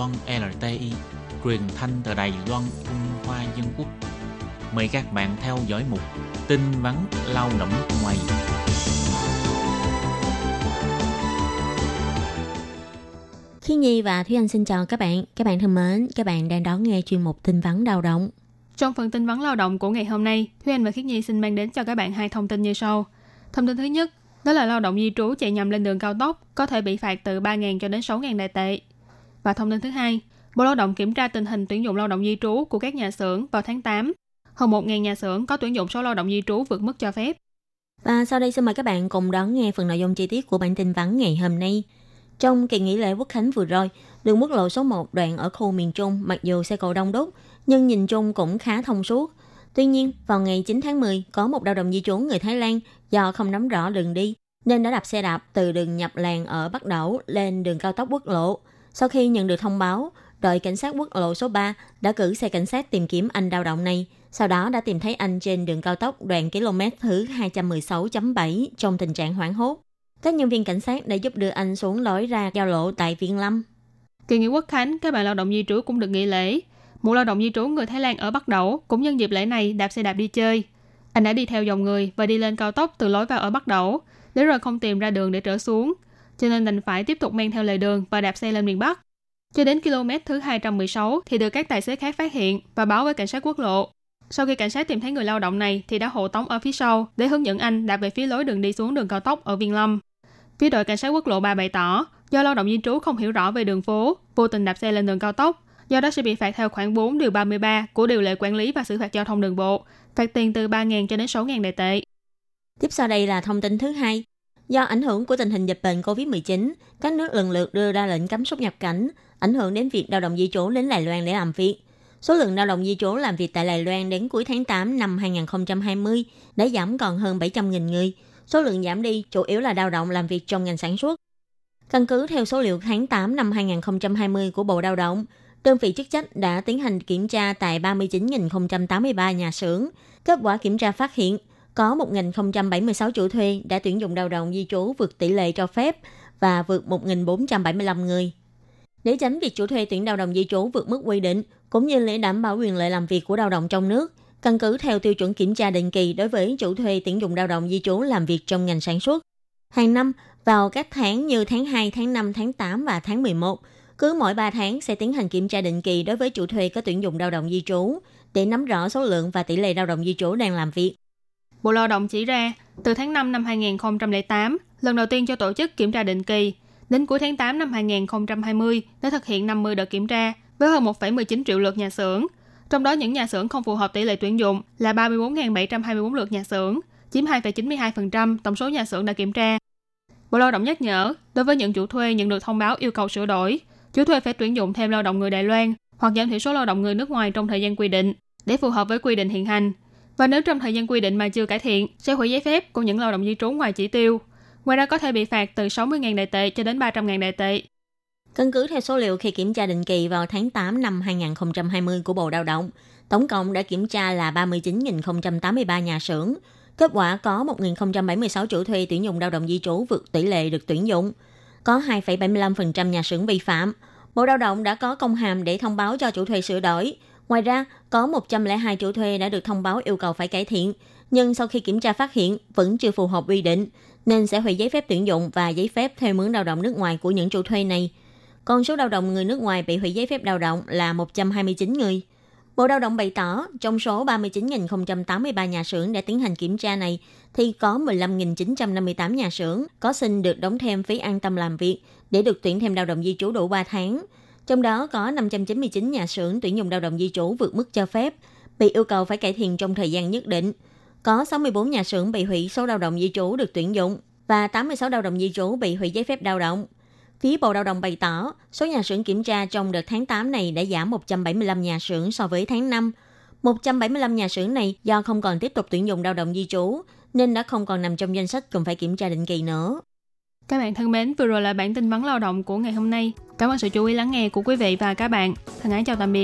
Loan LTI, truyền thanh từ Đài Loan, Trung Hoa Dân Quốc. Mời các bạn theo dõi mục tin vắn lao động ngoài. Khi Nhi và Thúy Anh xin chào các bạn. Các bạn thân mến, các bạn đang đón nghe chuyên mục tin vắn lao động. Trong phần tin vắn lao động của ngày hôm nay, Thúy Anh và Khiết Nhi xin mang đến cho các bạn hai thông tin như sau. Thông tin thứ nhất, đó là lao động di trú chạy nhầm lên đường cao tốc có thể bị phạt từ 3.000 cho đến 6.000 đại tệ. Và thông tin thứ hai, Bộ Lao động kiểm tra tình hình tuyển dụng lao động di trú của các nhà xưởng vào tháng 8. Hơn 1.000 nhà xưởng có tuyển dụng số lao động di trú vượt mức cho phép. Và sau đây xin mời các bạn cùng đón nghe phần nội dung chi tiết của bản tin vắn ngày hôm nay. Trong kỳ nghỉ lễ Quốc Khánh vừa rồi, đường quốc lộ số 1 đoạn ở khu miền Trung mặc dù xe cộ đông đúc, nhưng nhìn chung cũng khá thông suốt. Tuy nhiên, vào ngày 9 tháng 10, có một lao động di trú người Thái Lan do không nắm rõ đường đi, nên đã đạp xe đạp từ đường nhập làng ở Bắc Đẩu lên đường cao tốc quốc lộ. Sau khi nhận được thông báo, đội cảnh sát quốc lộ số 3 đã cử xe cảnh sát tìm kiếm anh lao động này. Sau đó đã tìm thấy anh trên đường cao tốc đoạn km thứ 216.7 trong tình trạng hoảng hốt. Các nhân viên cảnh sát đã giúp đưa anh xuống lối ra giao lộ tại Viên Lâm. Kỳ nghỉ Quốc Khánh, các bạn lao động di trú cũng được nghỉ lễ. Một lao động di trú người Thái Lan ở Bắc Đẩu cũng nhân dịp lễ này đạp xe đạp đi chơi. Anh đã đi theo dòng người và đi lên cao tốc từ lối vào ở Bắc Đẩu, để rồi không tìm ra đường để trở xuống, cho nên đành phải tiếp tục men theo lề đường và đạp xe lên miền Bắc. Cho đến km thứ 216 thì được các tài xế khác phát hiện và báo với cảnh sát quốc lộ. Sau khi cảnh sát tìm thấy người lao động này thì đã hộ tống ở phía sau để hướng dẫn anh đạp về phía lối đường đi xuống đường cao tốc ở Viên Lâm. Phía đội cảnh sát quốc lộ 3 bày tỏ, do lao động di trú không hiểu rõ về đường phố, vô tình đạp xe lên đường cao tốc, do đó sẽ bị phạt theo khoản 4 điều 33 của điều lệ quản lý và xử phạt giao thông đường bộ, phạt tiền từ 3.000 cho đến 6.000 đại tệ. Tiếp sau đây là thông tin thứ hai. Do ảnh hưởng của tình hình dịch bệnh COVID-19, các nước lần lượt đưa ra lệnh cấm xuất nhập cảnh, ảnh hưởng đến việc lao động di trú đến Đài Loan để làm việc. Số lượng lao động di trú làm việc tại Đài Loan đến cuối tháng 8 năm 2020 đã giảm còn hơn 700.000 người. Số lượng giảm đi chủ yếu là lao động làm việc trong ngành sản xuất. Căn cứ theo số liệu tháng 8 năm 2020 của Bộ Lao động, đơn vị chức trách đã tiến hành kiểm tra tại 39.083 nhà xưởng. Kết quả kiểm tra phát hiện có 1.076 chủ thuê đã tuyển dụng lao động di trú vượt tỷ lệ cho phép và vượt 1.475 người. Để tránh việc chủ thuê tuyển lao động di trú vượt mức quy định, cũng như để đảm bảo quyền lợi làm việc của lao động trong nước, căn cứ theo tiêu chuẩn kiểm tra định kỳ đối với chủ thuê tuyển dụng lao động di trú làm việc trong ngành sản xuất. Hàng năm, vào các tháng như tháng 2, tháng 5, tháng 8 và tháng 11, cứ mỗi 3 tháng sẽ tiến hành kiểm tra định kỳ đối với chủ thuê có tuyển dụng lao động di trú để nắm rõ số lượng và tỷ lệ lao động di trú đang làm việc. Bộ Lao động chỉ ra, từ tháng 5 năm 2008, lần đầu tiên cho tổ chức kiểm tra định kỳ, đến cuối tháng 8 năm 2020 đã thực hiện 50 đợt kiểm tra với hơn 1,19 triệu lượt nhà xưởng. Trong đó những nhà xưởng không phù hợp tỷ lệ tuyển dụng là 34.724 lượt nhà xưởng, chiếm 2,92% tổng số nhà xưởng đã kiểm tra. Bộ Lao động nhắc nhở, đối với những chủ thuê nhận được thông báo yêu cầu sửa đổi, chủ thuê phải tuyển dụng thêm lao động người Đài Loan hoặc giảm thiểu số lao động người nước ngoài trong thời gian quy định để phù hợp với quy định hiện hành. Và nếu trong thời gian quy định mà chưa cải thiện, sẽ hủy giấy phép của những lao động di trú ngoài chỉ tiêu. Ngoài ra có thể bị phạt từ 60.000 đại tệ cho đến 300.000 đại tệ. Căn cứ theo số liệu khi kiểm tra định kỳ vào tháng 8 năm 2020 của Bộ Lao động, tổng cộng đã kiểm tra là 39.083 nhà xưởng. Kết quả có 1.076 chủ thuê tuyển dụng lao động di trú vượt tỷ lệ được tuyển dụng. Có 2,75% nhà xưởng vi phạm. Bộ Lao động đã có công hàm để thông báo cho chủ thuê sửa đổi. Ngoài ra, có 102 chủ thuê đã được thông báo yêu cầu phải cải thiện, nhưng sau khi kiểm tra phát hiện vẫn chưa phù hợp quy định, nên sẽ hủy giấy phép tuyển dụng và giấy phép thuê mướn lao động nước ngoài của những chủ thuê này. Còn số lao động người nước ngoài bị hủy giấy phép lao động là 129 người. Bộ Lao động bày tỏ, trong số 39.083 nhà xưởng đã tiến hành kiểm tra này, thì có 15.958 nhà xưởng có xin được đóng thêm phí an tâm làm việc để được tuyển thêm lao động di trú đủ 3 tháng. Trong đó có 599 nhà xưởng tuyển dụng lao động di trú vượt mức cho phép, bị yêu cầu phải cải thiện trong thời gian nhất định. Có 64 nhà xưởng bị hủy số lao động di trú được tuyển dụng và 86 lao động di trú bị hủy giấy phép lao động. Phía Bộ Lao động bày tỏ, số nhà xưởng kiểm tra trong đợt tháng 8 này đã giảm 175 nhà xưởng so với tháng 5. 175 nhà xưởng này do không còn tiếp tục tuyển dụng lao động di trú, nên đã không còn nằm trong danh sách cần phải kiểm tra định kỳ nữa. Các bạn thân mến, vừa rồi là bản tin vấn lao động của ngày hôm nay. Cảm ơn sự chú ý lắng nghe của quý vị và các bạn. Thân ái chào tạm biệt.